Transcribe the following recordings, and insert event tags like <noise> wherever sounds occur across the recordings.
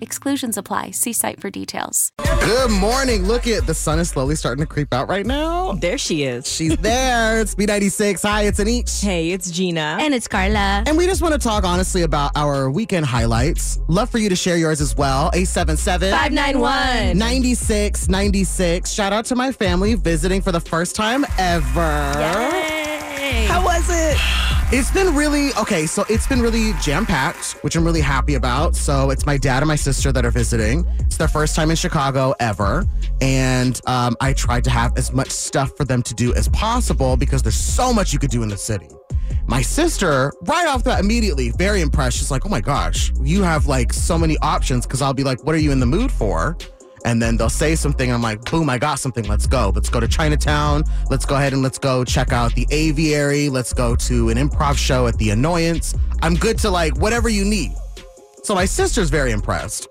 Exclusions apply. See site for details. Good morning. Look at the sun is slowly starting to creep out right now. There she is. She's there. it's B96. Hi, it's Aneesh. Hey, it's Gina. And it's Karla. And we just want to talk honestly about our weekend highlights. Love for you to share yours as well. 877 591 9696. Shout out to my family visiting for the first time ever. Yay. How was it? It's been really okay. So it's been really jam packed, which I'm really happy about. So it's my dad and my sister that are visiting. It's their first time in Chicago ever, and um, I tried to have as much stuff for them to do as possible because there's so much you could do in the city. My sister, right off the bat, immediately very impressed. She's like, "Oh my gosh, you have like so many options." Because I'll be like, "What are you in the mood for?" And then they'll say something. I'm like, boom, I got something. Let's go. Let's go to Chinatown. Let's go ahead and let's go check out the aviary. Let's go to an improv show at the Annoyance. I'm good to like whatever you need. So my sister's very impressed.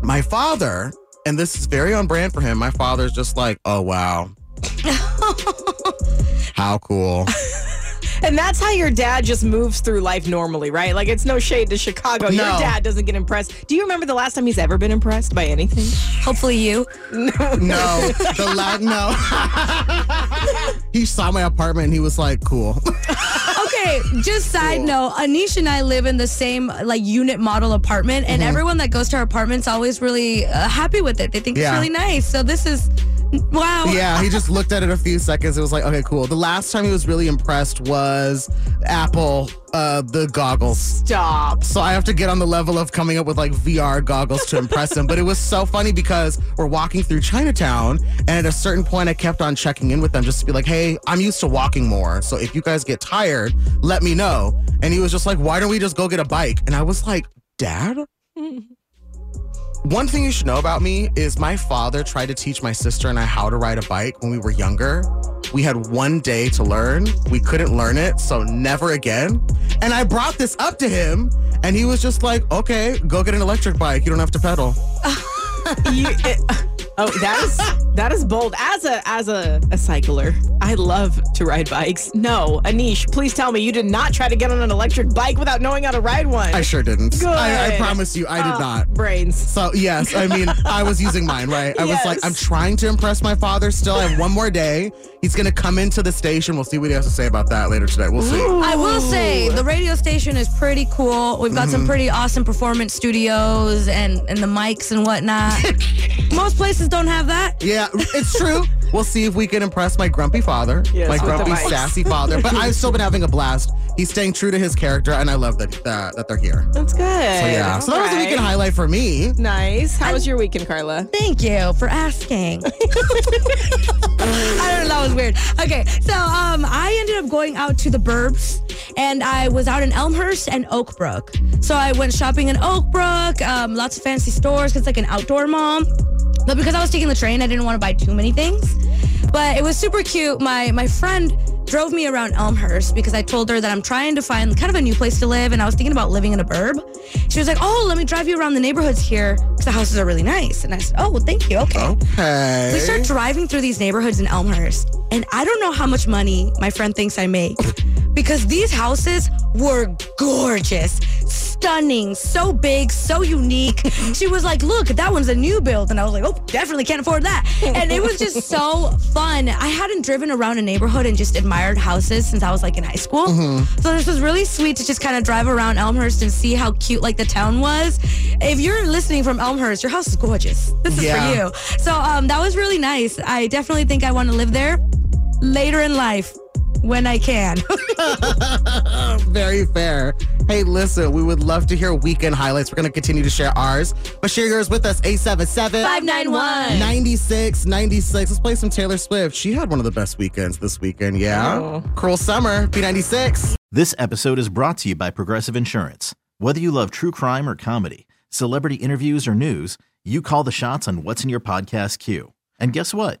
My father, and this is very on brand for him, my father's just like, oh, wow. <laughs> How cool. <laughs> And that's how your dad just moves through life normally, right? Like it's no shade to Chicago. Your dad doesn't get impressed. Do you remember the last time he's ever been impressed by anything? Hopefully you. No, <laughs> No. the loud no. <laughs> he saw my apartment and he was like, cool. <laughs> Okay, just side note, Aneesh and I live in the same like unit model apartment, and Mm-hmm. everyone that goes to our apartment's always really uh, happy with it. They think Yeah. it's really nice. So this is wow. Yeah, he just looked at it a few seconds. It was like, okay, cool. The last time he was really impressed was Apple, uh, the goggles. Stop. So I have to get on the level of coming up with like VR goggles to impress him. But it was so funny because we're walking through Chinatown, and at a certain point, I kept on checking in with them just to be like, hey, I'm used to walking more. So if you guys get tired, let me know. And he was just like, why don't we just go get a bike? And I was like, Dad? <laughs> One thing you should know about me is my father tried to teach my sister and I how to ride a bike when we were younger. We had one day to learn. We couldn't learn it, so never again. And I brought this up to him, and he was just like, okay, go get an electric bike. You don't have to pedal. <laughs> You, it- oh, that is that is bold. As a as a, a cycler, I love to ride bikes. No, Aneesh, please tell me you did not try to get on an electric bike without knowing how to ride one. I sure didn't. Good. I, I promise you, I did Oh, not. Brains. So yes, I mean, I was using mine, right? I was like, I'm trying to impress my father still. I have one more day. He's gonna come into the station. We'll see what he has to say about that later today. We'll see. I will say the radio station is pretty cool. We've got Mm-hmm. some pretty awesome performance studios and and the mics and whatnot. <laughs> Most places don't have that. Yeah, it's true. <laughs> We'll see if we can impress my grumpy father, Yes, my grumpy, sassy father. But I've still been having a blast. He's staying true to his character, and I love that that, that they're here. That's good. So yeah, so that was a weekend highlight for me. Nice. How was your weekend, Karla? Thank you for asking. <laughs> I don't know, that was weird. Okay, so um, I ended up going out to the burbs, and I was out in Elmhurst and Oakbrook. So I went shopping in Oakbrook, um, lots of fancy stores, 'cause it's like an outdoor mall. But because I was taking the train, I didn't want to buy too many things. But it was super cute. My my friend drove me around Elmhurst because I told her that I'm trying to find kind of a new place to live, and I was thinking about living in a burb. She was like, "Oh, let me drive you around the neighborhoods here because the houses are really nice." And I said, "Oh, well, thank you. Okay." Okay. We start driving through these neighborhoods in Elmhurst, and I don't know how much money my friend thinks I make because these houses were gorgeous, stunning, so big, so unique. she was like, Look, that one's a new build. And I was like, Oh, definitely can't afford that. And it was just <laughs> so fun. I hadn't driven around a neighborhood and just admired houses since I was like in high school. So this was really sweet to just kind of drive around Elmhurst and see how cute like the town was. If you're listening from Elmhurst, your house is gorgeous. This is Yeah. for you. So um, that was really nice. I definitely think I want to live there later in life when I can. <laughs> Very fair. Hey, listen, we would love to hear weekend highlights. We're going to continue to share ours, but share yours with us. 877 591. 96 96. Let's play some Taylor Swift. She had one of the best weekends this weekend. Yeah. Oh. Cruel Summer, B96. This episode is brought to you by Progressive Insurance. Whether you love true crime or comedy, celebrity interviews or news, you call the shots on what's in your podcast queue. And guess what?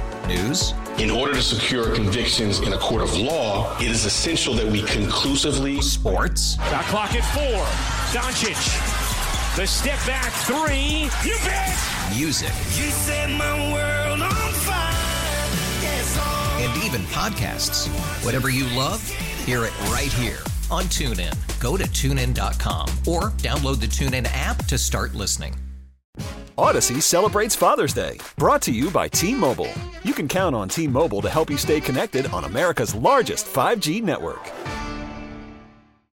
News, In order to secure convictions in a court of law, it is essential that we conclusively sports, Shot clock at four. Doncic. The step back three. You bet. music, You set my world on fire. Yes, and even podcasts. Whatever you love, hear it right here on TuneIn. Go to tunein.com or download the TuneIn app to start listening. Odyssey celebrates Father's Day, brought to you by T Mobile. You can count on T Mobile to help you stay connected on America's largest 5G network.